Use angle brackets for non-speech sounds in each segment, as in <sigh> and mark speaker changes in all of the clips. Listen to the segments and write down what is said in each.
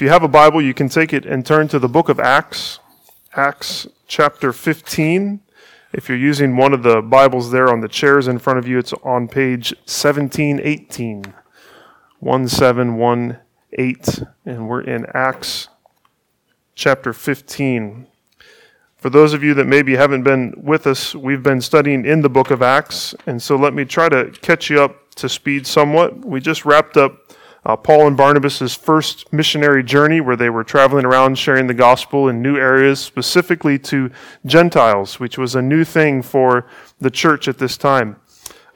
Speaker 1: If you have a Bible, you can take it and turn to the book of Acts, Acts chapter 15. If you're using one of the Bibles there on the chairs in front of you, it's on page 1718. 1718. And we're in Acts chapter 15. For those of you that maybe haven't been with us, we've been studying in the book of Acts. And so let me try to catch you up to speed somewhat. We just wrapped up uh, Paul and Barnabas' first missionary journey, where they were traveling around sharing the gospel in new areas, specifically to Gentiles, which was a new thing for the church at this time.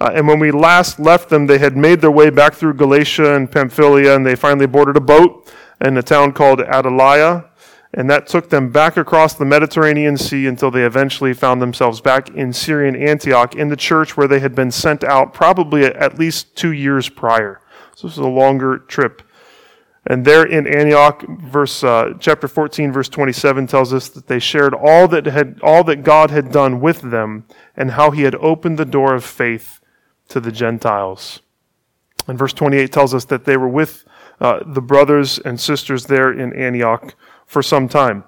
Speaker 1: Uh, and when we last left them, they had made their way back through Galatia and Pamphylia, and they finally boarded a boat in a town called Attalia. And that took them back across the Mediterranean Sea until they eventually found themselves back in Syrian Antioch in the church where they had been sent out probably at least two years prior. So this is a longer trip. And there in Antioch, verse uh, chapter 14, verse 27 tells us that they shared all that had all that God had done with them, and how He had opened the door of faith to the Gentiles. And verse 28 tells us that they were with uh, the brothers and sisters there in Antioch for some time.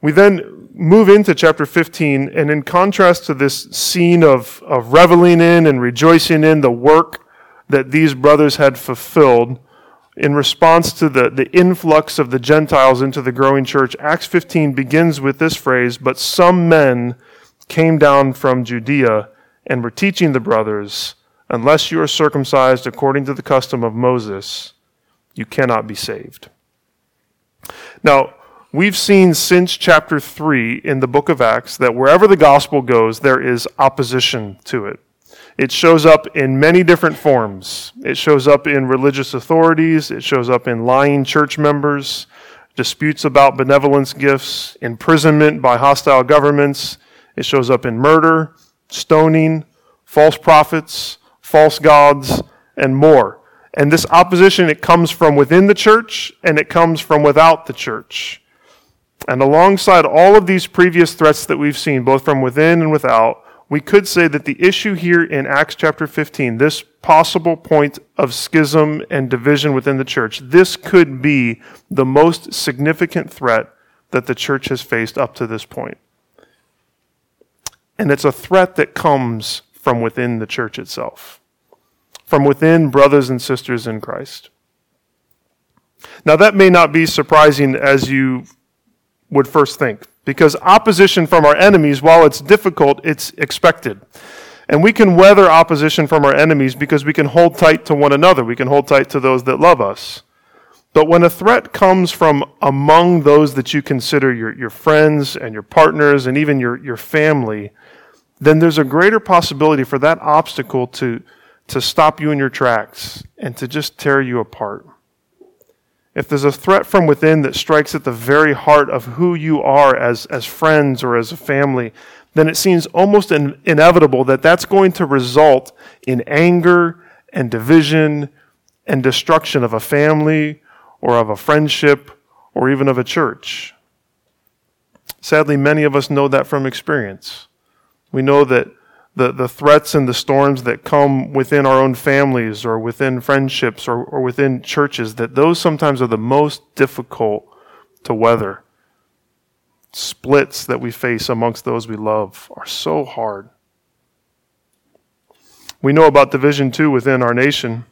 Speaker 1: We then move into chapter 15, and in contrast to this scene of, of reveling in and rejoicing in the work that these brothers had fulfilled in response to the, the influx of the Gentiles into the growing church, Acts 15 begins with this phrase But some men came down from Judea and were teaching the brothers, Unless you are circumcised according to the custom of Moses, you cannot be saved. Now, we've seen since chapter 3 in the book of Acts that wherever the gospel goes, there is opposition to it. It shows up in many different forms. It shows up in religious authorities, it shows up in lying church members, disputes about benevolence gifts, imprisonment by hostile governments. It shows up in murder, stoning, false prophets, false gods, and more. And this opposition, it comes from within the church and it comes from without the church. And alongside all of these previous threats that we've seen, both from within and without, we could say that the issue here in Acts chapter 15, this possible point of schism and division within the church, this could be the most significant threat that the church has faced up to this point. And it's a threat that comes from within the church itself, from within brothers and sisters in Christ. Now, that may not be surprising as you would first think. Because opposition from our enemies, while it's difficult, it's expected. And we can weather opposition from our enemies because we can hold tight to one another. We can hold tight to those that love us. But when a threat comes from among those that you consider your, your friends and your partners and even your, your family, then there's a greater possibility for that obstacle to, to stop you in your tracks and to just tear you apart if there's a threat from within that strikes at the very heart of who you are as, as friends or as a family, then it seems almost in, inevitable that that's going to result in anger and division and destruction of a family or of a friendship or even of a church. Sadly, many of us know that from experience. We know that the, the threats and the storms that come within our own families or within friendships or, or within churches, that those sometimes are the most difficult to weather. Splits that we face amongst those we love are so hard. We know about division too within our nation.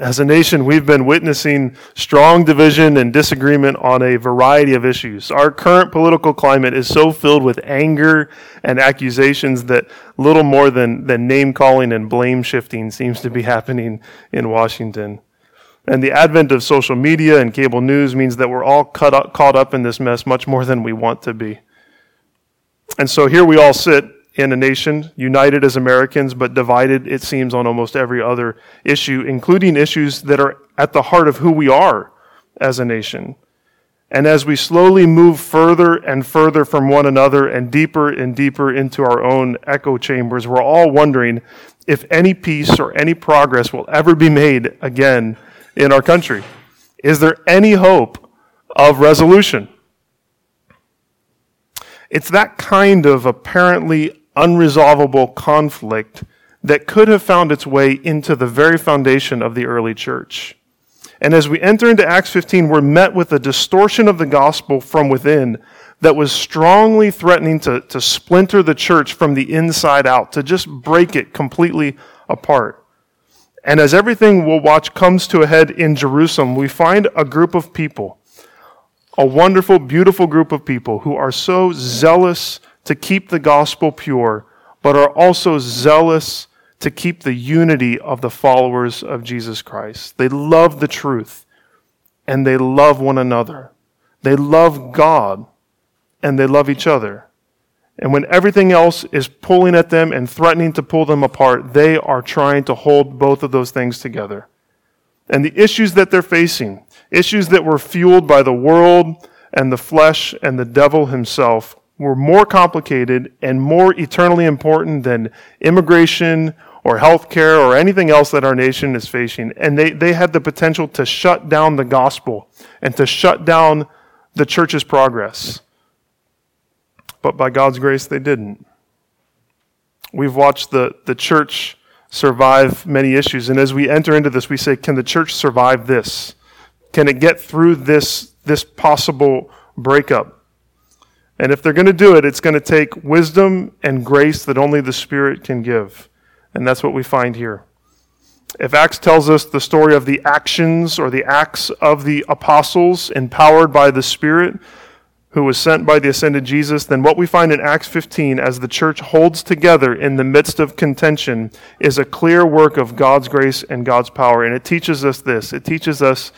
Speaker 1: As a nation, we've been witnessing strong division and disagreement on a variety of issues. Our current political climate is so filled with anger and accusations that little more than, than name calling and blame shifting seems to be <laughs> happening in Washington. And the advent of social media and cable news means that we're all up, caught up in this mess much more than we want to be. And so here we all sit in a nation, united as Americans, but divided, it seems, on almost every other issue, including issues that are at the heart of who we are as a nation. And as we slowly move further and further from one another and deeper and deeper into our own echo chambers, we're all wondering if any peace or any progress will ever be made again in our country. Is there any hope of resolution? It's that kind of apparently unresolvable conflict that could have found its way into the very foundation of the early church. And as we enter into Acts 15, we're met with a distortion of the gospel from within that was strongly threatening to, to splinter the church from the inside out, to just break it completely apart. And as everything we'll watch comes to a head in Jerusalem, we find a group of people, a wonderful, beautiful group of people who are so zealous to keep the gospel pure, but are also zealous to keep the unity of the followers of Jesus Christ. They love the truth and they love one another. They love God and they love each other. And when everything else is pulling at them and threatening to pull them apart, they are trying to hold both of those things together. And the issues that they're facing, issues that were fueled by the world and the flesh and the devil himself, were more complicated and more eternally important than immigration or healthcare or anything else that our nation is facing. And they, they had the potential to shut down the gospel and to shut down the church's progress. But by God's grace, they didn't. We've watched the, the church survive many issues. And as we enter into this, we say, can the church survive this? Can it get through this, this possible breakup? And if they're going to do it, it's going to take wisdom and grace that only the Spirit can give. And that's what we find here. If Acts tells us the story of the actions or the acts of the apostles empowered by the Spirit who was sent by the ascended Jesus, then what we find in Acts 15 as the church holds together in the midst of contention is a clear work of God's grace and God's power. And it teaches us this it teaches us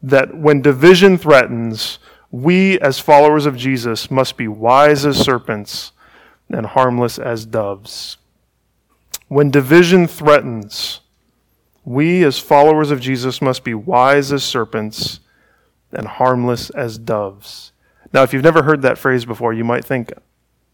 Speaker 1: that when division threatens, we as followers of Jesus must be wise as serpents and harmless as doves. When division threatens, we as followers of Jesus must be wise as serpents and harmless as doves. Now, if you've never heard that phrase before, you might think,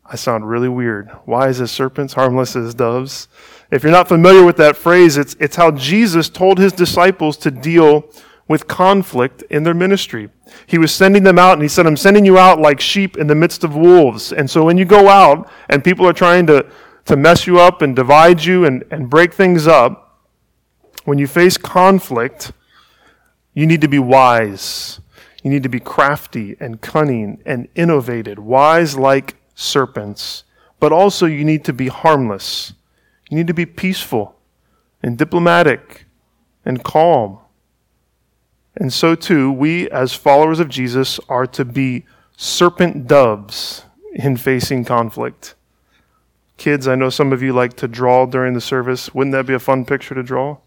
Speaker 1: I sound really weird. Wise as serpents, harmless as doves. If you're not familiar with that phrase, it's, it's how Jesus told his disciples to deal with conflict in their ministry. He was sending them out, and he said, I'm sending you out like sheep in the midst of wolves. And so when you go out and people are trying to to mess you up and divide you and, and break things up, when you face conflict, you need to be wise. You need to be crafty and cunning and innovative, wise like serpents. But also, you need to be harmless. You need to be peaceful and diplomatic and calm. And so, too, we as followers of Jesus are to be serpent doves in facing conflict. Kids, I know some of you like to draw during the service. Wouldn't that be a fun picture to draw?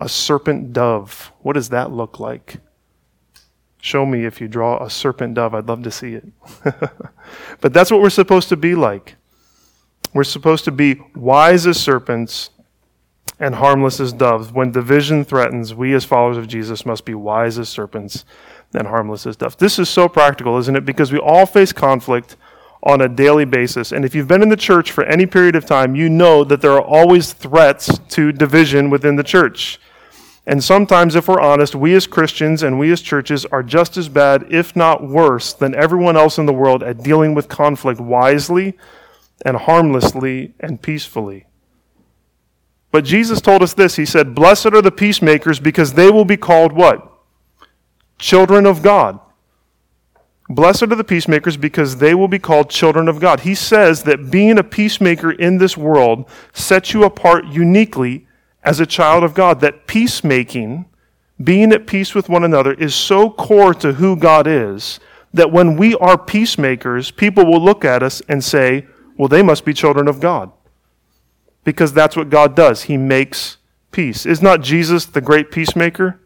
Speaker 1: A serpent dove. What does that look like? Show me if you draw a serpent dove. I'd love to see it. <laughs> but that's what we're supposed to be like. We're supposed to be wise as serpents and harmless as doves. When division threatens, we as followers of Jesus must be wise as serpents and harmless as doves. This is so practical, isn't it? Because we all face conflict on a daily basis. And if you've been in the church for any period of time, you know that there are always threats to division within the church. And sometimes, if we're honest, we as Christians and we as churches are just as bad, if not worse, than everyone else in the world at dealing with conflict wisely and harmlessly and peacefully. But Jesus told us this He said, Blessed are the peacemakers because they will be called what? Children of God. Blessed are the peacemakers because they will be called children of God. He says that being a peacemaker in this world sets you apart uniquely as a child of God. That peacemaking, being at peace with one another, is so core to who God is that when we are peacemakers, people will look at us and say, well, they must be children of God. Because that's what God does. He makes peace. Is not Jesus the great peacemaker?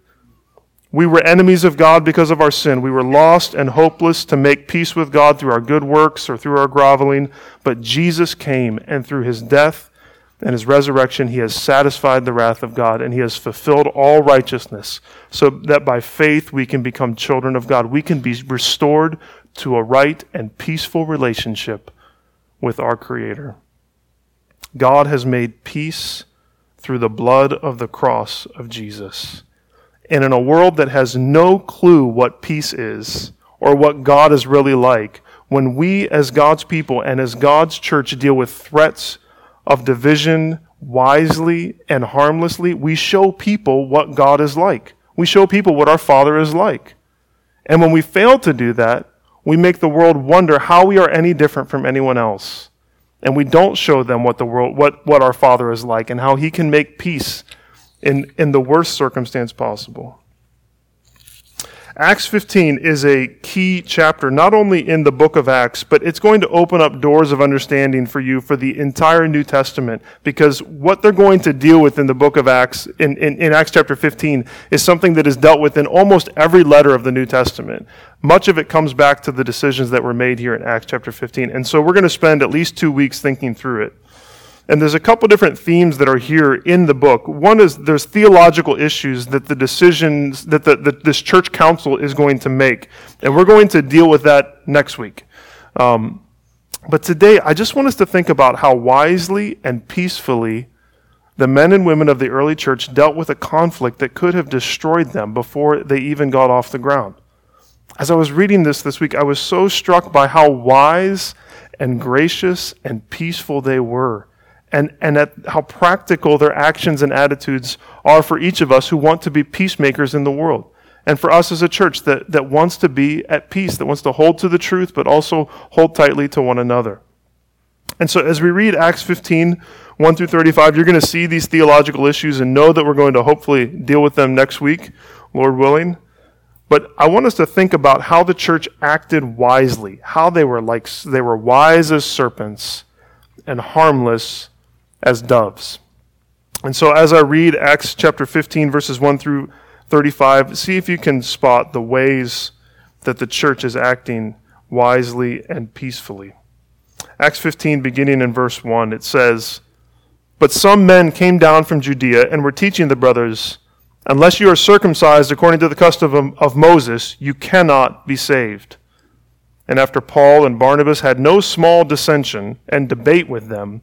Speaker 1: We were enemies of God because of our sin. We were lost and hopeless to make peace with God through our good works or through our groveling. But Jesus came, and through his death and his resurrection, he has satisfied the wrath of God, and he has fulfilled all righteousness, so that by faith we can become children of God. We can be restored to a right and peaceful relationship with our Creator. God has made peace through the blood of the cross of Jesus. And in a world that has no clue what peace is or what God is really like, when we as God's people and as God's church deal with threats of division wisely and harmlessly, we show people what God is like. We show people what our Father is like. And when we fail to do that, we make the world wonder how we are any different from anyone else. And we don't show them what the world what, what our Father is like and how he can make peace in, in the worst circumstance possible. Acts 15 is a key chapter, not only in the book of Acts, but it's going to open up doors of understanding for you for the entire New Testament. Because what they're going to deal with in the book of Acts, in, in, in Acts chapter 15, is something that is dealt with in almost every letter of the New Testament. Much of it comes back to the decisions that were made here in Acts chapter 15. And so we're going to spend at least two weeks thinking through it. And there's a couple different themes that are here in the book. One is there's theological issues that the decisions that the, this church council is going to make. And we're going to deal with that next week. Um, but today, I just want us to think about how wisely and peacefully the men and women of the early church dealt with a conflict that could have destroyed them before they even got off the ground. As I was reading this this week, I was so struck by how wise and gracious and peaceful they were and, and at how practical their actions and attitudes are for each of us who want to be peacemakers in the world. And for us as a church that, that wants to be at peace, that wants to hold to the truth, but also hold tightly to one another. And so as we read Acts 15, 1 through 35, you're going to see these theological issues and know that we're going to hopefully deal with them next week, Lord willing. But I want us to think about how the church acted wisely, how they were like they were wise as serpents and harmless as doves. And so, as I read Acts chapter 15, verses 1 through 35, see if you can spot the ways that the church is acting wisely and peacefully. Acts 15, beginning in verse 1, it says, But some men came down from Judea and were teaching the brothers, Unless you are circumcised according to the custom of Moses, you cannot be saved. And after Paul and Barnabas had no small dissension and debate with them,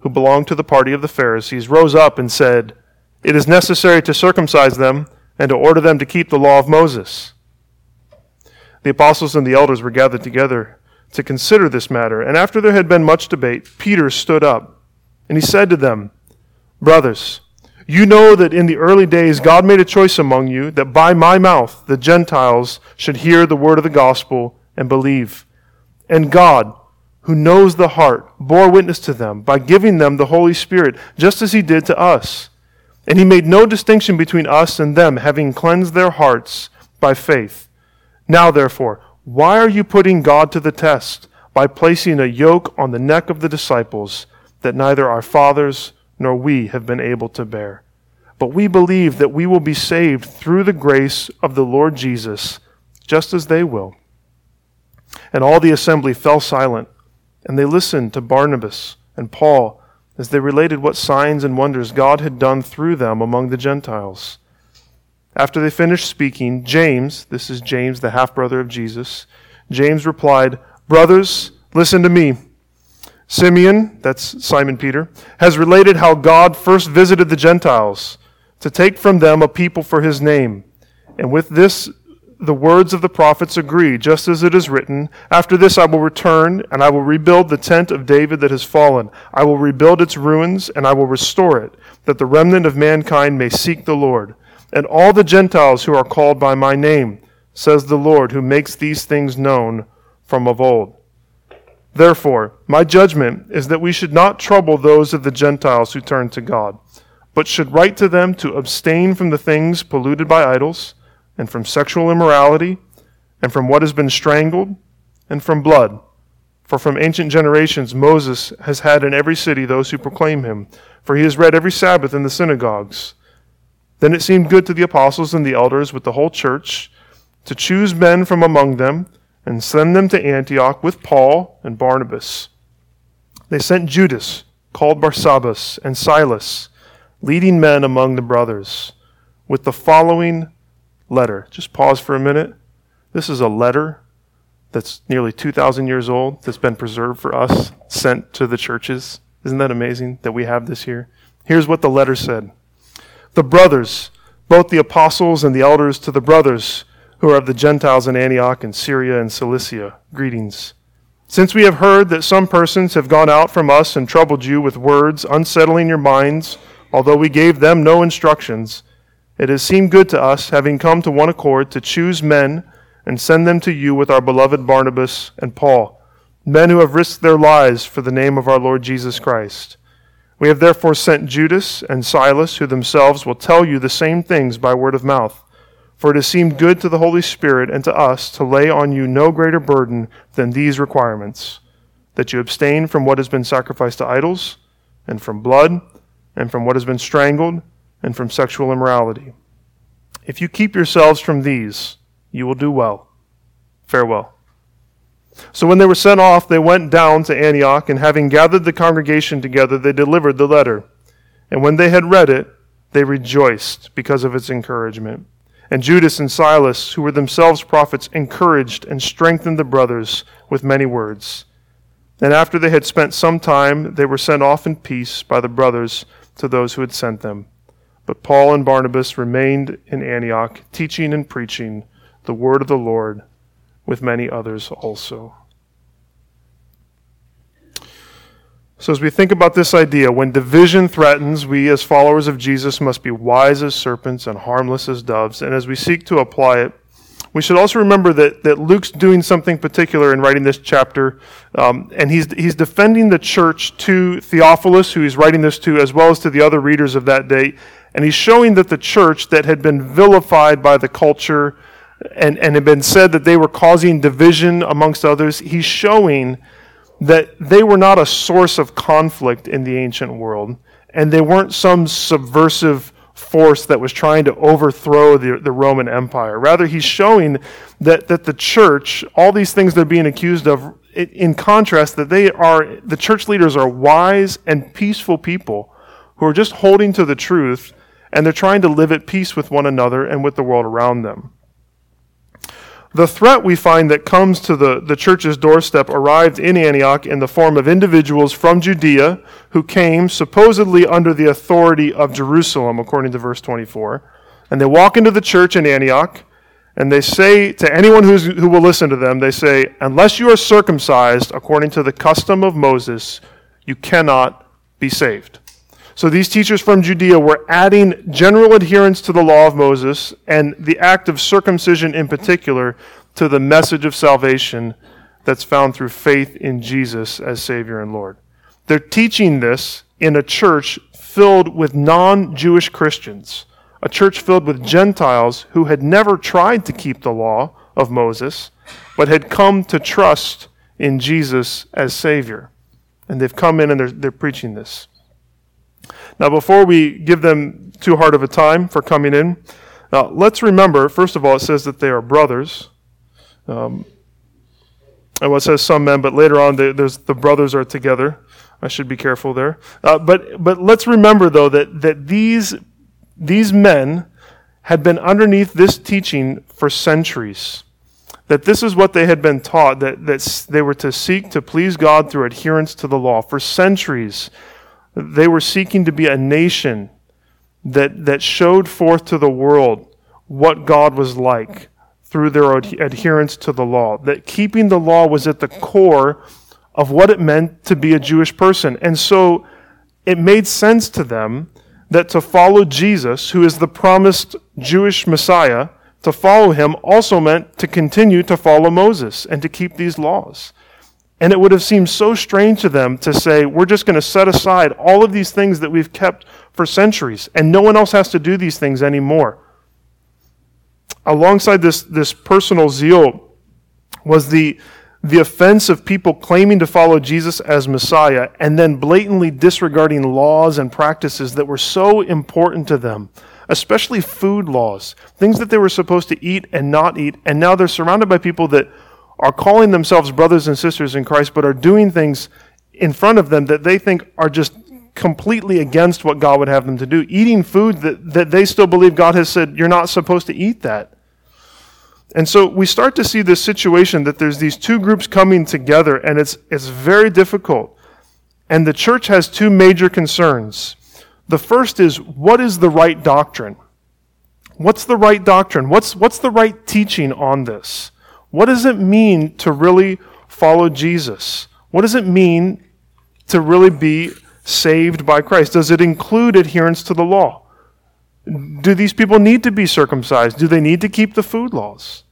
Speaker 1: who belonged to the party of the Pharisees, rose up and said, It is necessary to circumcise them and to order them to keep the law of Moses. The apostles and the elders were gathered together to consider this matter, and after there had been much debate, Peter stood up, and he said to them, Brothers, you know that in the early days God made a choice among you that by my mouth the Gentiles should hear the word of the gospel and believe. And God, who knows the heart, bore witness to them by giving them the Holy Spirit, just as he did to us. And he made no distinction between us and them, having cleansed their hearts by faith. Now, therefore, why are you putting God to the test by placing a yoke on the neck of the disciples that neither our fathers nor we have been able to bear? But we believe that we will be saved through the grace of the Lord Jesus, just as they will. And all the assembly fell silent and they listened to Barnabas and Paul as they related what signs and wonders God had done through them among the Gentiles. After they finished speaking, James, this is James, the half brother of Jesus, James replied, Brothers, listen to me. Simeon, that's Simon Peter, has related how God first visited the Gentiles to take from them a people for his name. And with this the words of the prophets agree, just as it is written After this I will return, and I will rebuild the tent of David that has fallen. I will rebuild its ruins, and I will restore it, that the remnant of mankind may seek the Lord. And all the Gentiles who are called by my name, says the Lord, who makes these things known from of old. Therefore, my judgment is that we should not trouble those of the Gentiles who turn to God, but should write to them to abstain from the things polluted by idols and from sexual immorality, and from what has been strangled, and from blood. For from ancient generations Moses has had in every city those who proclaim him, for he has read every Sabbath in the synagogues. Then it seemed good to the apostles and the elders with the whole church to choose men from among them and send them to Antioch with Paul and Barnabas. They sent Judas, called Barsabbas, and Silas, leading men among the brothers, with the following letter. Just pause for a minute. This is a letter that's nearly 2,000 years old that's been preserved for us, sent to the churches. Isn't that amazing that we have this here? Here's what the letter said The brothers, both the apostles and the elders, to the brothers who are of the Gentiles in Antioch and Syria and Cilicia, greetings. Since we have heard that some persons have gone out from us and troubled you with words, unsettling your minds, although we gave them no instructions, it has seemed good to us, having come to one accord, to choose men and send them to you with our beloved Barnabas and Paul, men who have risked their lives for the name of our Lord Jesus Christ. We have therefore sent Judas and Silas, who themselves will tell you the same things by word of mouth. For it has seemed good to the Holy Spirit and to us to lay on you no greater burden than these requirements that you abstain from what has been sacrificed to idols, and from blood, and from what has been strangled and from sexual immorality. If you keep yourselves from these, you will do well. Farewell. So when they were sent off, they went down to Antioch, and having gathered the congregation together, they delivered the letter. And when they had read it, they rejoiced because of its encouragement. And Judas and Silas, who were themselves prophets, encouraged and strengthened the brothers with many words. And after they had spent some time, they were sent off in peace by the brothers to those who had sent them. But Paul and Barnabas remained in Antioch, teaching and preaching the word of the Lord with many others also. So, as we think about this idea, when division threatens, we as followers of Jesus must be wise as serpents and harmless as doves. And as we seek to apply it, we should also remember that, that Luke's doing something particular in writing this chapter. Um, and he's, he's defending the church to Theophilus, who he's writing this to, as well as to the other readers of that day. And he's showing that the church that had been vilified by the culture and, and had been said that they were causing division amongst others, he's showing that they were not a source of conflict in the ancient world, and they weren't some subversive force that was trying to overthrow the, the Roman Empire. Rather, he's showing that, that the church, all these things they're being accused of, in contrast, that they are, the church leaders are wise and peaceful people who are just holding to the truth and they're trying to live at peace with one another and with the world around them. The threat we find that comes to the, the church's doorstep arrived in Antioch in the form of individuals from Judea who came supposedly under the authority of Jerusalem, according to verse 24. And they walk into the church in Antioch and they say to anyone who's, who will listen to them, they say, Unless you are circumcised according to the custom of Moses, you cannot be saved. So these teachers from Judea were adding general adherence to the law of Moses and the act of circumcision in particular to the message of salvation that's found through faith in Jesus as Savior and Lord. They're teaching this in a church filled with non Jewish Christians, a church filled with Gentiles who had never tried to keep the law of Moses, but had come to trust in Jesus as Savior. And they've come in and they're, they're preaching this. Now, before we give them too hard of a time for coming in, uh, let's remember, first of all, it says that they are brothers. Um, well, it says some men, but later on, they, the brothers are together. I should be careful there. Uh, but, but let's remember, though, that, that these, these men had been underneath this teaching for centuries. That this is what they had been taught, that, that they were to seek to please God through adherence to the law. For centuries, they were seeking to be a nation that, that showed forth to the world what God was like through their ad- adherence to the law. That keeping the law was at the core of what it meant to be a Jewish person. And so it made sense to them that to follow Jesus, who is the promised Jewish Messiah, to follow him also meant to continue to follow Moses and to keep these laws. And it would have seemed so strange to them to say, we're just going to set aside all of these things that we've kept for centuries, and no one else has to do these things anymore. Alongside this, this personal zeal was the, the offense of people claiming to follow Jesus as Messiah and then blatantly disregarding laws and practices that were so important to them, especially food laws, things that they were supposed to eat and not eat. And now they're surrounded by people that are calling themselves brothers and sisters in Christ, but are doing things in front of them that they think are just completely against what God would have them to do. Eating food that, that they still believe God has said, you're not supposed to eat that. And so we start to see this situation that there's these two groups coming together, and it's, it's very difficult. And the church has two major concerns. The first is what is the right doctrine? What's the right doctrine? What's, what's the right teaching on this? What does it mean to really follow Jesus? What does it mean to really be saved by Christ? Does it include adherence to the law? Do these people need to be circumcised? Do they need to keep the food laws?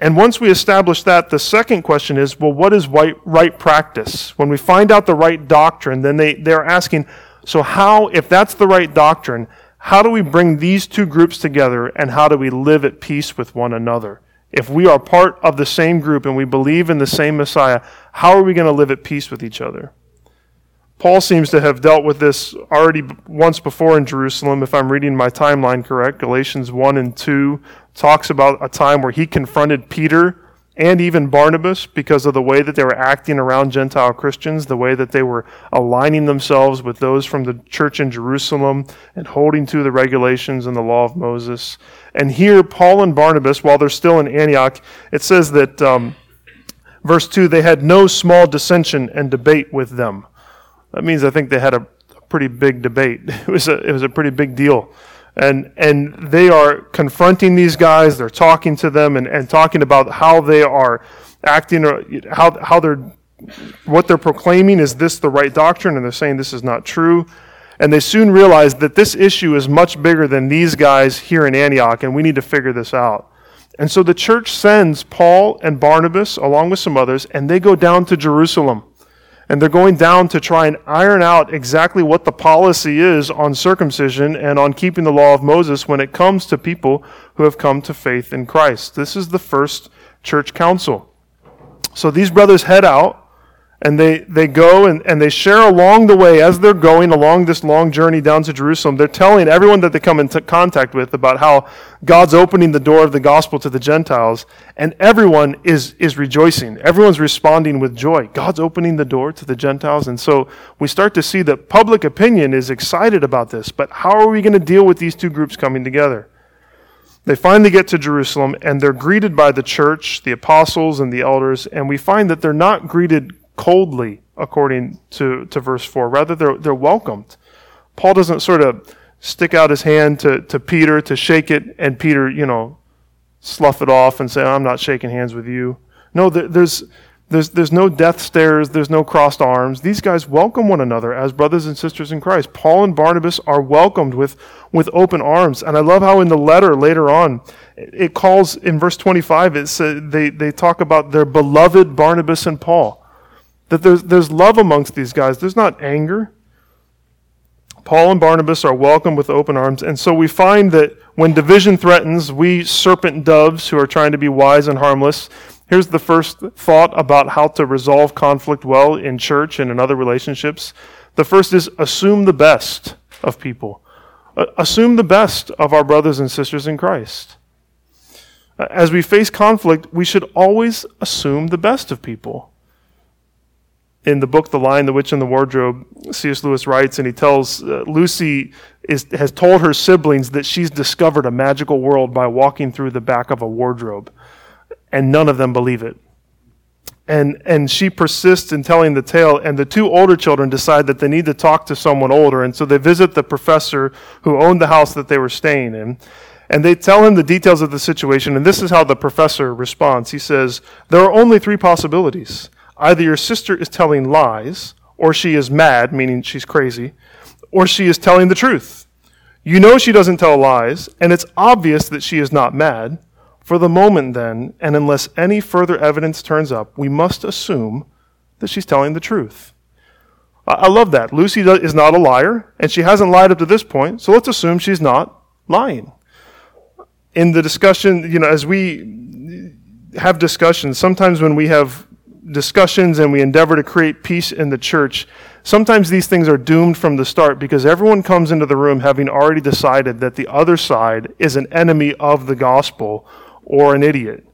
Speaker 1: And once we establish that, the second question is well, what is right, practice? When we find out the right doctrine, then they, they're asking, so how, if that's the right doctrine, how do we bring these two groups together and how do we live at peace with one another? If we are part of the same group and we believe in the same Messiah, how are we going to live at peace with each other? Paul seems to have dealt with this already once before in Jerusalem, if I'm reading my timeline correct. Galatians 1 and 2 talks about a time where he confronted Peter and even Barnabas because of the way that they were acting around Gentile Christians, the way that they were aligning themselves with those from the church in Jerusalem and holding to the regulations and the law of Moses. And here, Paul and Barnabas, while they're still in Antioch, it says that, um, verse 2, they had no small dissension and debate with them. That means I think they had a pretty big debate. <laughs> It was a, it was a pretty big deal. And, and they are confronting these guys, they're talking to them and, and talking about how they are acting, or how, how they're, what they're proclaiming. Is this the right doctrine? And they're saying this is not true. And they soon realize that this issue is much bigger than these guys here in Antioch, and we need to figure this out. And so the church sends Paul and Barnabas, along with some others, and they go down to Jerusalem. And they're going down to try and iron out exactly what the policy is on circumcision and on keeping the law of Moses when it comes to people who have come to faith in Christ. This is the first church council. So these brothers head out and they, they go and, and they share along the way as they're going along this long journey down to Jerusalem. They're telling everyone that they come into contact with about how God's opening the door of the gospel to the Gentiles, and everyone is, is rejoicing. Everyone's responding with joy. God's opening the door to the Gentiles. And so we start to see that public opinion is excited about this. But how are we going to deal with these two groups coming together? They finally get to Jerusalem and they're greeted by the church, the apostles, and the elders, and we find that they're not greeted coldly, according to, to verse 4. Rather, they're, they're welcomed. Paul doesn't sort of stick out his hand to, to Peter to shake it, and Peter, you know, slough it off and say, I'm not shaking hands with you. No, there's, there's, there's no death stares, there's no crossed arms. These guys welcome one another as brothers and sisters in Christ. Paul and Barnabas are welcomed with, with open arms. And I love how in the letter later on, it calls, in verse 25, it says, they, they talk about their beloved Barnabas and Paul. That there's, there's love amongst these guys, there's not anger. Paul and Barnabas are welcomed with open arms. And so we find that when division threatens, we serpent doves who are trying to be wise and harmless, here's the first thought about how to resolve conflict well in church and in other relationships. The first is assume the best of people, assume the best of our brothers and sisters in Christ. As we face conflict, we should always assume the best of people in the book The Lion, the Witch, and the Wardrobe, C.S. Lewis writes, and he tells uh, Lucy is, has told her siblings that she's discovered a magical world by walking through the back of a wardrobe, and none of them believe it. And, and she persists in telling the tale, and the two older children decide that they need to talk to someone older, and so they visit the professor who owned the house that they were staying in. And they tell him the details of the situation, and this is how the professor responds. He says, There are only three possibilities. Either your sister is telling lies, or she is mad, meaning she's crazy, or she is telling the truth. You know she doesn't tell lies, and it's obvious that she is not mad. For the moment, then, and unless any further evidence turns up, we must assume that she's telling the truth. I love that. Lucy is not a liar, and she hasn't lied up to this point, so let's assume she's not lying. In the discussion, you know, as we have discussions, sometimes when we have discussions and we endeavor to create peace in the church, sometimes these things are doomed from the start because everyone comes into the room having already decided that the other side is an enemy of the gospel or an idiot.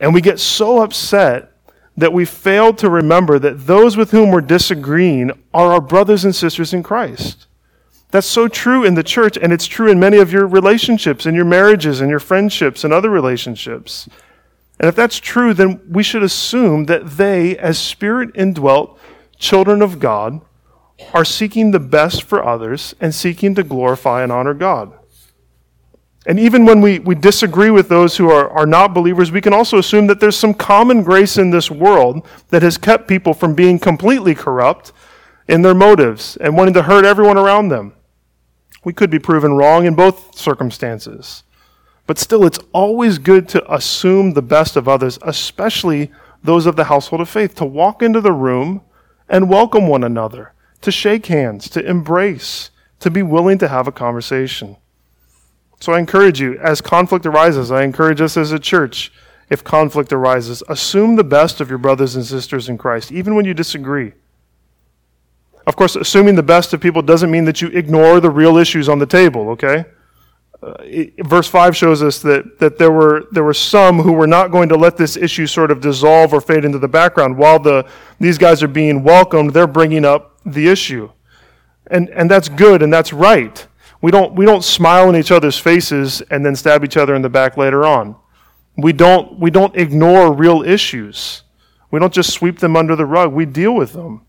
Speaker 1: And we get so upset that we fail to remember that those with whom we're disagreeing are our brothers and sisters in Christ. That's so true in the church, and it's true in many of your relationships, in your marriages, and your friendships, and other relationships. And if that's true, then we should assume that they, as spirit indwelt children of God, are seeking the best for others and seeking to glorify and honor God. And even when we, we disagree with those who are, are not believers, we can also assume that there's some common grace in this world that has kept people from being completely corrupt in their motives and wanting to hurt everyone around them. We could be proven wrong in both circumstances. But still, it's always good to assume the best of others, especially those of the household of faith, to walk into the room and welcome one another, to shake hands, to embrace, to be willing to have a conversation. So I encourage you, as conflict arises, I encourage us as a church, if conflict arises, assume the best of your brothers and sisters in Christ, even when you disagree. Of course, assuming the best of people doesn't mean that you ignore the real issues on the table, okay? Uh, it, verse 5 shows us that, that there, were, there were some who were not going to let this issue sort of dissolve or fade into the background. While the, these guys are being welcomed, they're bringing up the issue. And, and that's good and that's right. We don't, we don't smile in each other's faces and then stab each other in the back later on. We don't, we don't ignore real issues. We don't just sweep them under the rug. We deal with them.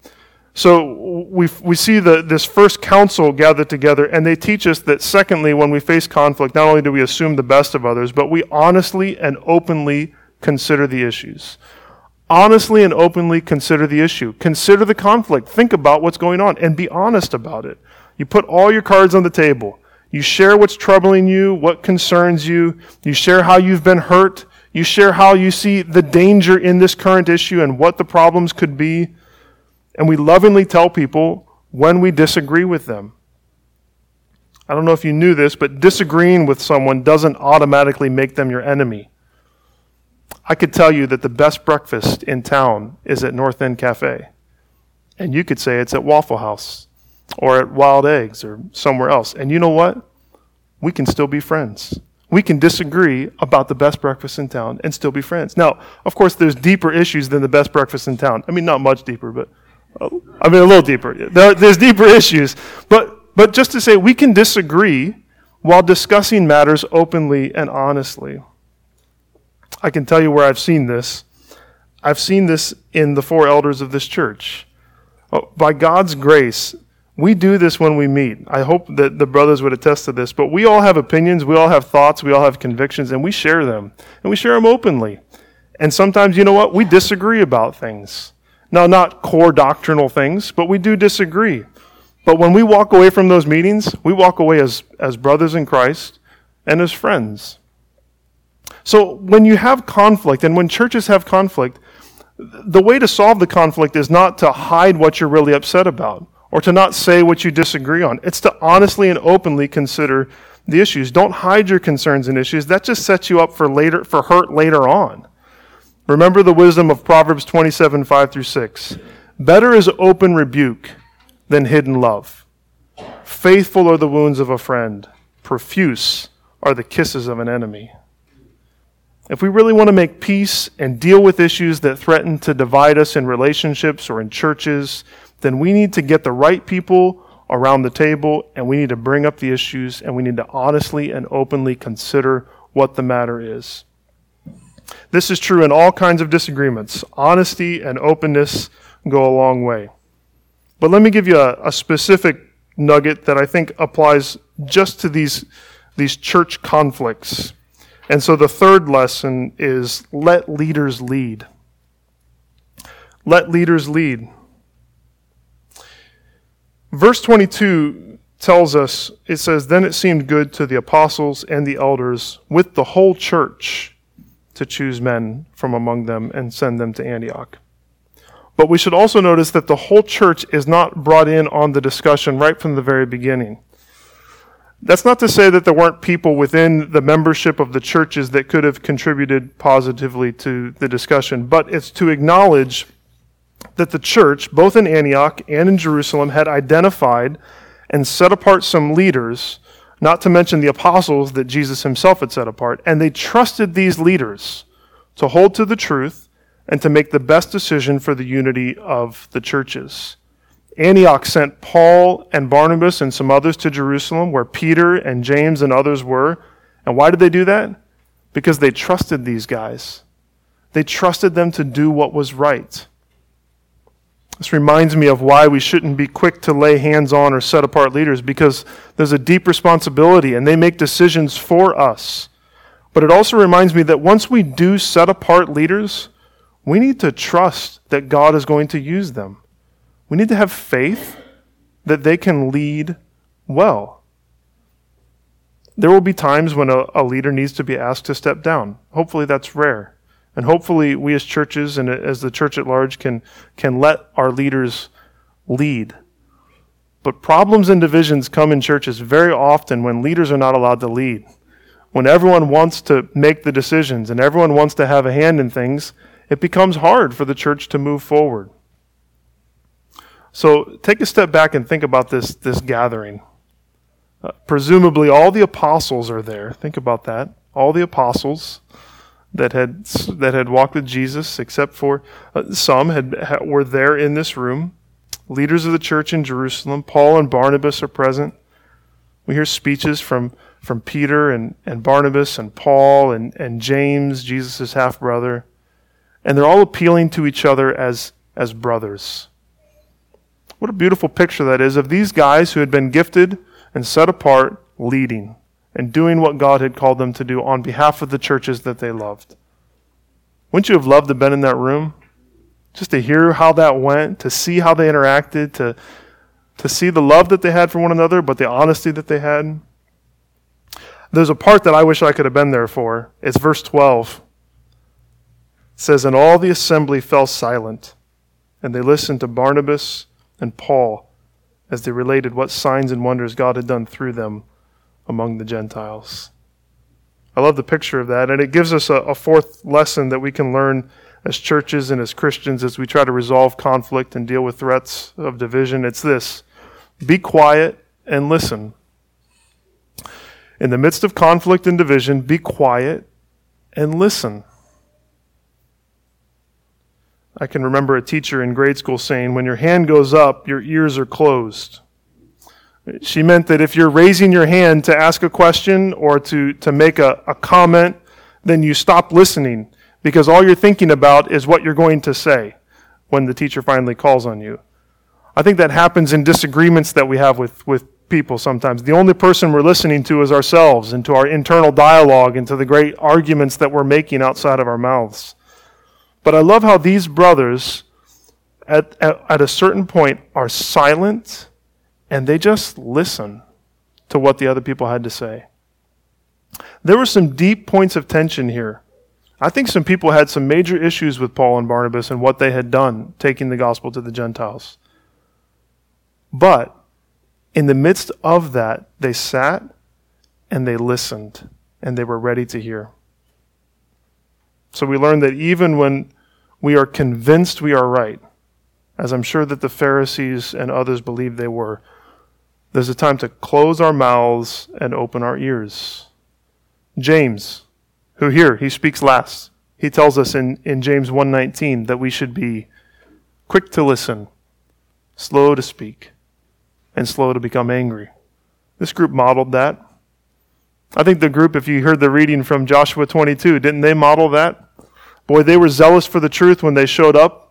Speaker 1: So we, we see the, this first council gathered together, and they teach us that, secondly, when we face conflict, not only do we assume the best of others, but we honestly and openly consider the issues. Honestly and openly consider the issue. Consider the conflict. Think about what's going on and be honest about it. You put all your cards on the table. You share what's troubling you, what concerns you. You share how you've been hurt. You share how you see the danger in this current issue and what the problems could be. And we lovingly tell people when we disagree with them. I don't know if you knew this, but disagreeing with someone doesn't automatically make them your enemy. I could tell you that the best breakfast in town is at North End Cafe. And you could say it's at Waffle House or at Wild Eggs or somewhere else. And you know what? We can still be friends. We can disagree about the best breakfast in town and still be friends. Now, of course, there's deeper issues than the best breakfast in town. I mean, not much deeper, but I mean, a little deeper. there's deeper issues. But, but just to say, we can disagree while discussing matters openly and honestly. I can tell you where I've seen this. I've seen this in the four elders of this church. Oh, by God's grace, we do this when we meet. I hope that the brothers would attest to this, but we all have opinions, we all have thoughts, we all have convictions, and we share them. And we share them openly. And sometimes, you know what? We disagree about things. Now, not core doctrinal things, but we do disagree. But when we walk away from those meetings, we walk away as, as brothers in Christ and as friends. So when you have conflict, and when churches have conflict, the way to solve the conflict is not to hide what you're really upset about or to not say what you disagree on. It's to honestly and openly consider the issues. Don't hide your concerns and issues. That just sets you up for later for hurt later on. Remember the wisdom of Proverbs 27 5 through 6. Better is open rebuke than hidden love. Faithful are the wounds of a friend, profuse are the kisses of an enemy. If we really want to make peace and deal with issues that threaten to divide us in relationships or in churches, then we need to get the right people around the table and we need to bring up the issues and we need to honestly and openly consider what the matter is. This is true in all kinds of disagreements. Honesty and openness go a long way. But let me give you a, a specific nugget that I think applies just to these, these church conflicts. And so the third lesson is let leaders lead. Let leaders lead. Verse 22 tells us, it says, Then it seemed good to the apostles and the elders with the whole church to choose men from among them and send them to Antioch. But we should also notice that the whole church is not brought in on the discussion right from the very beginning. That's not to say that there weren't people within the membership of the churches that could have contributed positively to the discussion, but it's to acknowledge that the church, both in Antioch and in Jerusalem, had identified and set apart some leaders not to mention the apostles that Jesus himself had set apart. And they trusted these leaders to hold to the truth and to make the best decision for the unity of the churches. Antioch sent Paul and Barnabas and some others to Jerusalem, where Peter and James and others were. And why did they do that? Because they trusted these guys. They trusted them to do what was right. This reminds me of why we shouldn't be quick to lay hands on or set apart leaders because there's a deep responsibility and they make decisions for us. But it also reminds me that once we do set apart leaders, we need to trust that God is going to use them. We need to have faith that they can lead well. There will be times when a, a leader needs to be asked to step down. Hopefully, that's rare. And hopefully, we as churches and as the church at large can, can let our leaders lead. But problems and divisions come in churches very often when leaders are not allowed to lead. When everyone wants to make the decisions and everyone wants to have a hand in things, it becomes hard for the church to move forward. So take a step back and think about this, this gathering. Uh, presumably, all the apostles are there. Think about that. All the apostles that had that had walked with Jesus, except for uh, some, had were there in this room. Leaders of the church in Jerusalem, Paul and Barnabas are present. We hear speeches from, from Peter and, and Barnabas and Paul and, and James, Jesus' half brother. And they're all appealing to each other as, as brothers. What a beautiful picture that is of these guys who had been gifted and set apart leading and doing what God had called them to do on behalf of the churches that they loved. Wouldn't you have loved to have been in that room? Just to hear how that went, to see how they interacted, to, to see the love that they had for one another, but the honesty that they had. There's a part that I wish I could have been there for. It's verse 12. It says, And all the assembly fell silent, and they listened to Barnabas and Paul as they related what signs and wonders God had done through them among the Gentiles. I love the picture of that, and it gives us a, a, fourth lesson that we can learn as churches and as Christians as we try to resolve conflict and deal with threats of division. It's this be quiet and listen. In the midst of conflict and division, be quiet and listen. I can remember a teacher in grade school saying, When your hand goes up, your ears are closed. She meant that if you're raising your hand to ask a question or to, to make a, a comment, then you stop listening because all you're thinking about is what you're going to say when the teacher finally calls on you. I think that happens in disagreements that we have with, with people sometimes. The only person we're listening to is ourselves and to our internal dialogue and to the great arguments that we're making outside of our mouths. But I love how these brothers, at, at, at a certain point, are silent and they just listen to what the other people had to say. There were some deep points of tension here. I think some people had some major issues with Paul and Barnabas and what they had done, taking the gospel to the Gentiles. But in the midst of that, they sat and they listened and they were ready to hear. So we learned that even when we are convinced we are right, as I'm sure that the Pharisees and others believed they were, there's a time to close our mouths and open our ears. James, who here, he speaks last. He tells us in, in James 1:19 that we should be quick to listen, slow to speak, and slow to become angry. This group modeled that. I think the group, if you heard the reading from Joshua 22, didn't they model that? Boy, they were zealous for the truth when they showed up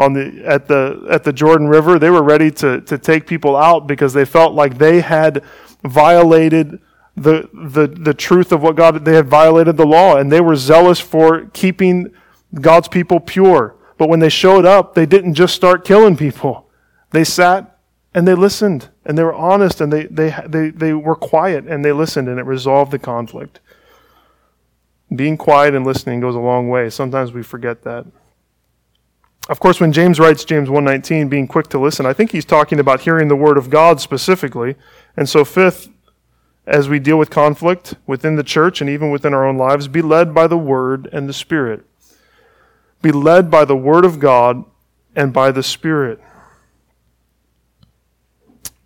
Speaker 1: on the at the at the Jordan River. They were ready to to take people out because they felt like they had violated the the the truth of what God they had violated the law and they were zealous for keeping God's people pure. But when they showed up, they didn't just start killing people. They sat and they listened and they were honest and they they they, they were quiet and they listened and it resolved the conflict. Being quiet and listening goes a long way. Sometimes we forget that. Of course, when James writes James 1:19, being quick to listen, I think he's talking about hearing the word of God specifically. And so fifth, as we deal with conflict within the church and even within our own lives, be led by the word and the spirit. Be led by the word of God and by the spirit.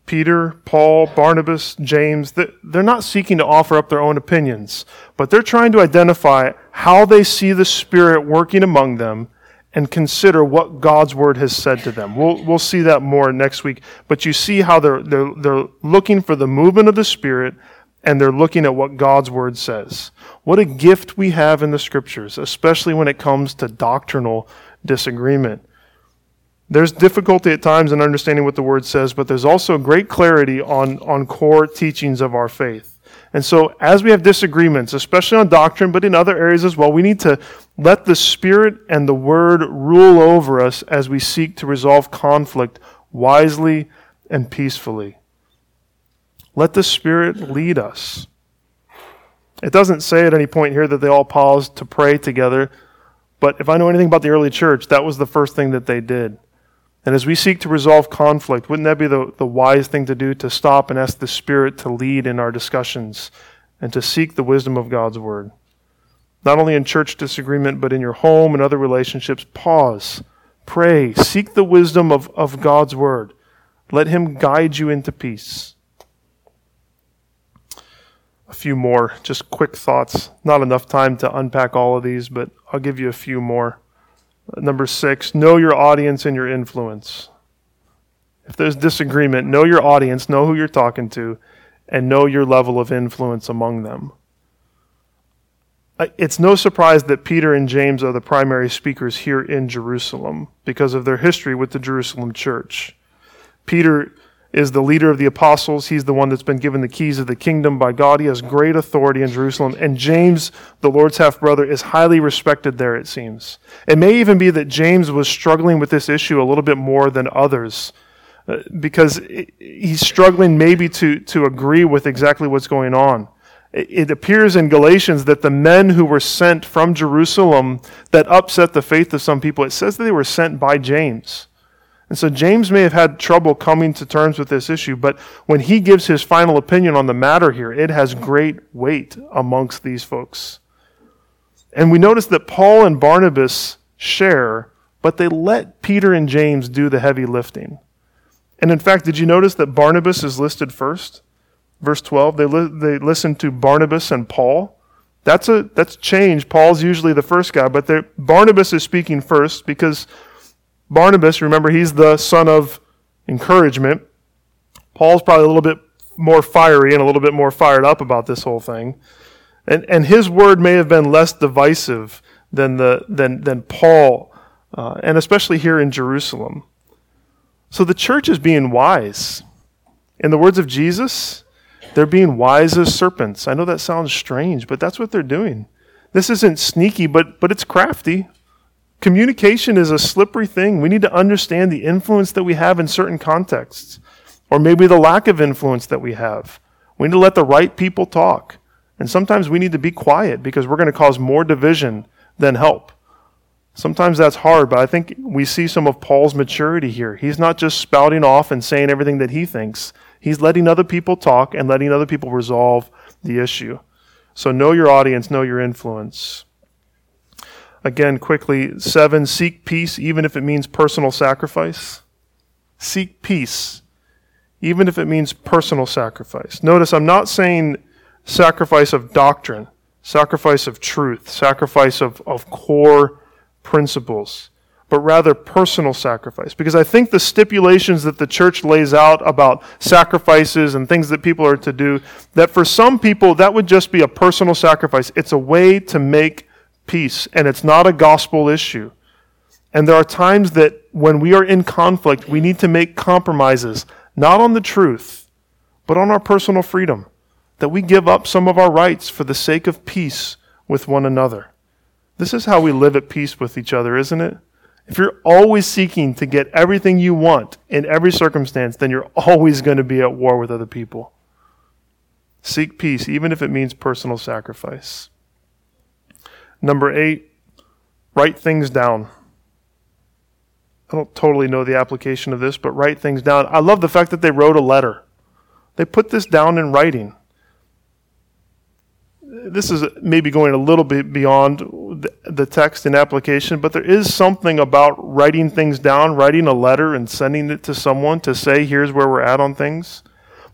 Speaker 1: Peter, Paul, Barnabas, James, they're not seeking to offer up their own opinions, but they're trying to identify how they see the Spirit working among them and consider what God's word has said to them. We'll, we'll see that more next week. But you see how they're, they're, they're looking for the movement of the Spirit and they're looking at what God's word says. What a gift we have in the scriptures, especially when it comes to doctrinal disagreement. There's difficulty at times in understanding what the word says, but there's also great clarity on, on core teachings of our faith. And so, as we have disagreements, especially on doctrine, but in other areas as well, we need to let the Spirit and the Word rule over us as we seek to resolve conflict wisely and peacefully. Let the Spirit lead us. It doesn't say at any point here that they all paused to pray together, but if I know anything about the early church, that was the first thing that they did. And as we seek to resolve conflict, wouldn't that be the, the wise thing to do? To stop and ask the Spirit to lead in our discussions and to seek the wisdom of God's Word. Not only in church disagreement, but in your home and other relationships, pause, pray, seek the wisdom of, of God's Word. Let Him guide you into peace. A few more, just quick thoughts. Not enough time to unpack all of these, but I'll give you a few more. Number six, know your audience and your influence. If there's disagreement, know your audience, know who you're talking to, and know your level of influence among them. It's no surprise that Peter and James are the primary speakers here in Jerusalem because of their history with the Jerusalem church. Peter is the leader of the apostles. He's the one that's been given the keys of the kingdom by God. He has great authority in Jerusalem. And James, the Lord's half brother, is highly respected there, it seems. It may even be that James was struggling with this issue a little bit more than others uh, because he's struggling maybe to, to agree with exactly what's going on. It appears in Galatians that the men who were sent from Jerusalem that upset the faith of some people, it says that they were sent by James. And so James may have had trouble coming to terms with this issue, but when he gives his final opinion on the matter here, it has great weight amongst these folks. And we notice that Paul and Barnabas share, but they let Peter and James do the heavy lifting. And in fact, did you notice that Barnabas is listed first? Verse 12, they, li- they listen to Barnabas and Paul. That's a that's change. Paul's usually the first guy, but Barnabas is speaking first because Barnabas, remember, he's the son of encouragement. Paul's probably a little bit more fiery and a little bit more fired up about this whole thing. And, and his word may have been less divisive than, the, than, than Paul, uh, and especially here in Jerusalem. So the church is being wise. In the words of Jesus, they're being wise as serpents. I know that sounds strange, but that's what they're doing. This isn't sneaky, but, but it's crafty. Communication is a slippery thing. We need to understand the influence that we have in certain contexts, or maybe the lack of influence that we have. We need to let the right people talk. And sometimes we need to be quiet because we're going to cause more division than help. Sometimes that's hard, but I think we see some of Paul's maturity here. He's not just spouting off and saying everything that he thinks, he's letting other people talk and letting other people resolve the issue. So know your audience, know your influence. Again, quickly, seven, seek peace, even if it means personal sacrifice. Seek peace, even if it means personal sacrifice. Notice I'm not saying sacrifice of doctrine, sacrifice of truth, sacrifice of, of core principles, but rather personal sacrifice. Because I think the stipulations that the church lays out about sacrifices and things that people are to do, that for some people that would just be a personal sacrifice. It's a way to make peace, and it's not a gospel issue. And there are times that when we are in conflict, we need to make compromises, not on the truth, but on our personal freedom, that we give up some of our rights for the sake of peace with one another. This is how we live at peace with each other, isn't it? If you're always seeking to get everything you want in every circumstance, then you're always going to be at war with other people. Seek peace, even if it means personal sacrifice. Number eight, write things down. I don't totally know the application of this, but write things down. I love the fact that they wrote a letter. They put this down in writing. This is maybe going a little bit beyond the text and application, but there is something about writing things down, writing a letter and sending it to someone to say, here's where we're at on things.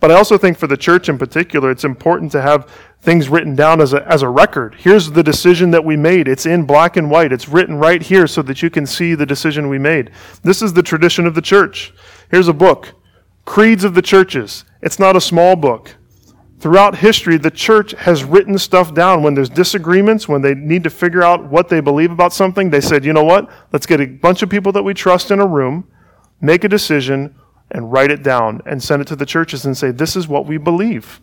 Speaker 1: But I also think for the church in particular, it's important to have things written down as a, as a record. Here's the decision that we made. It's in black and white. It's written right here so that you can see the decision we made. This is the tradition of the church. Here's a book Creeds of the Churches. It's not a small book. Throughout history, the church has written stuff down. When there's disagreements, when they need to figure out what they believe about something, they said, you know what? Let's get a bunch of people that we trust in a room, make a decision, and write it down and send it to the churches and say, this is what we believe.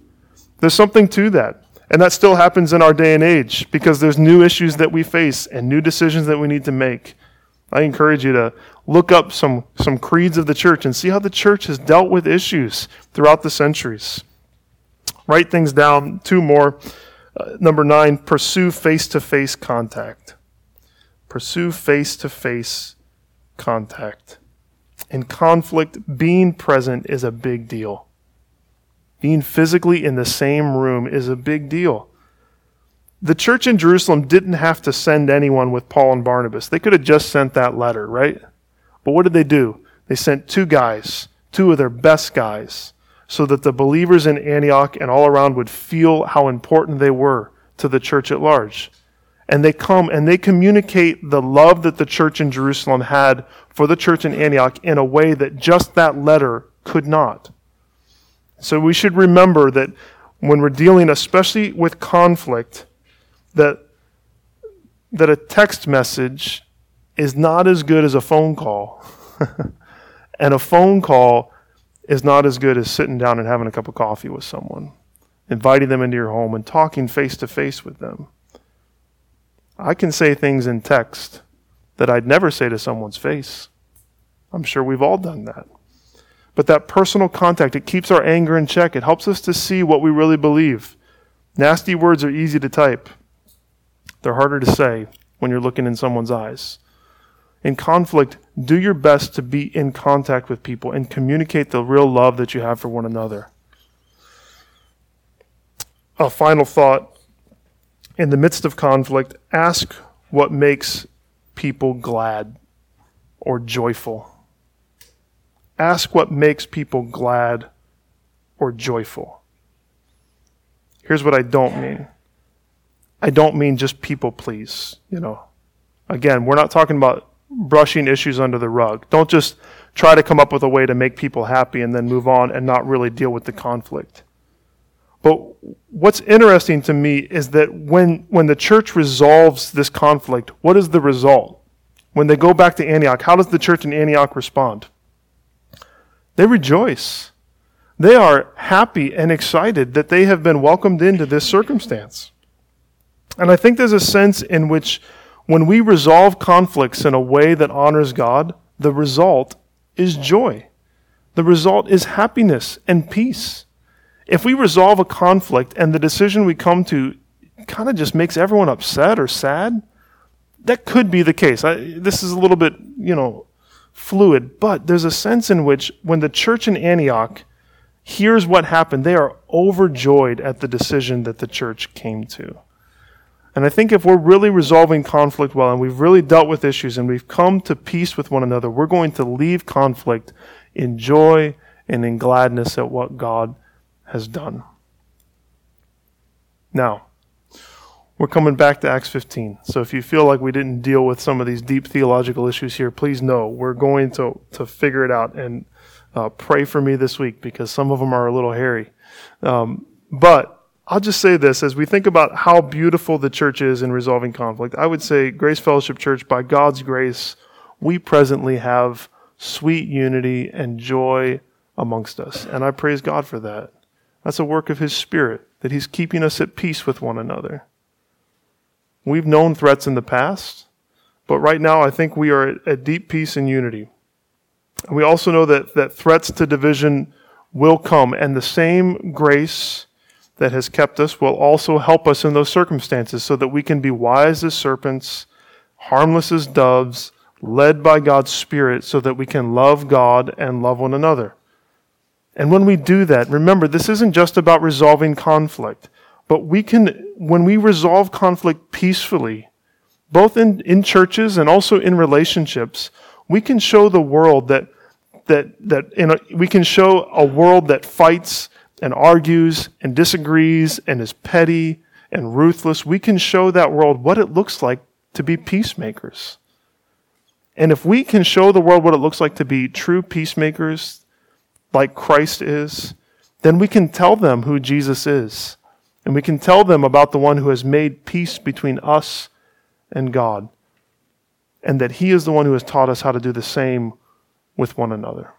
Speaker 1: There's something to that. And that still happens in our day and age because there's new issues that we face and new decisions that we need to make. I encourage you to look up some, some creeds of the church and see how the church has dealt with issues throughout the centuries. Write things down. Two more. Uh, number nine, pursue face to face contact. Pursue face to face contact. In conflict, being present is a big deal. Being physically in the same room is a big deal. The church in Jerusalem didn't have to send anyone with Paul and Barnabas. They could have just sent that letter, right? But what did they do? They sent two guys, two of their best guys so that the believers in Antioch and all around would feel how important they were to the church at large. And they come and they communicate the love that the church in Jerusalem had for the church in Antioch in a way that just that letter could not. So we should remember that when we're dealing, especially with conflict, that, that a text message is not as good as a phone call. <laughs> and a phone call is not as good as sitting down and having a cup of coffee with someone, inviting them into your home and talking face to face with them. I can say things in text that I'd never say to someone's face. I'm sure we've all done that. But that personal contact, it keeps our anger in check. It helps us to see what we really believe. Nasty words are easy to type, they're harder to say when you're looking in someone's eyes in conflict, do your best to be in contact with people and communicate the real love that you have for one another. A final thought in the midst of conflict, ask what makes people glad or joyful. Ask what makes people glad or joyful. Here's what I don't mean I don't mean just people please, you know. Again, we're not talking about brushing issues under the rug. Don't just try to come up with a way to make people happy and then move on and not really deal with the conflict. But what's interesting to me is that when, when the church resolves this conflict, what is the result? When they go back to Antioch, how does the church in Antioch respond? They rejoice. They are happy and excited that they have been welcomed into this circumstance. And I think there's a sense in which when we resolve conflicts in a way that honors God, the result is joy. The result is happiness and peace. If we resolve a conflict and the decision we come to kind of just makes everyone upset or sad, that could be the case. I, this is a little bit, you know, fluid, but there's a sense in which when the church in Antioch hears what happened, they are overjoyed at the decision that the church came to. And I think if we're really resolving conflict well and we've really dealt with issues and we've come to peace with one another, we're going to leave conflict in joy and in gladness at what God has done. Now, we're coming back to Acts 15. So if you feel like we didn't deal with some of these deep theological issues here, please know we're going to, to figure it out and uh, pray for me this week because some of them are a little hairy. Um, but I'll just say this as we think about how beautiful the church is in resolving conflict. I would say, Grace Fellowship Church, by God's grace, we presently have sweet unity and joy amongst us. And I praise God for that. That's a work of His Spirit, that He's keeping us at peace with one another. We've known threats in the past, but right now I think we are at, deep peace and unity. We also know that, that threats to division will come, and the same grace that has kept us will also help us in those circumstances so that we can be wise as serpents, harmless as doves, led by God's Spirit so that we can love God and love one another. And when we do that, remember, this isn't just about resolving conflict, but we can, when we resolve conflict peacefully, both in, in churches and also in relationships, we can show the world that, that, that in a, we can show a world that fights and argues and disagrees and is petty and ruthless, we can show that world what it looks like to be peacemakers. And if we can show the world what it looks like to be true peacemakers, like Christ is, then we can tell them who Jesus is. And we can tell them about the one who has made peace between us and God. And that he is the one who has taught us how to do the same with one another.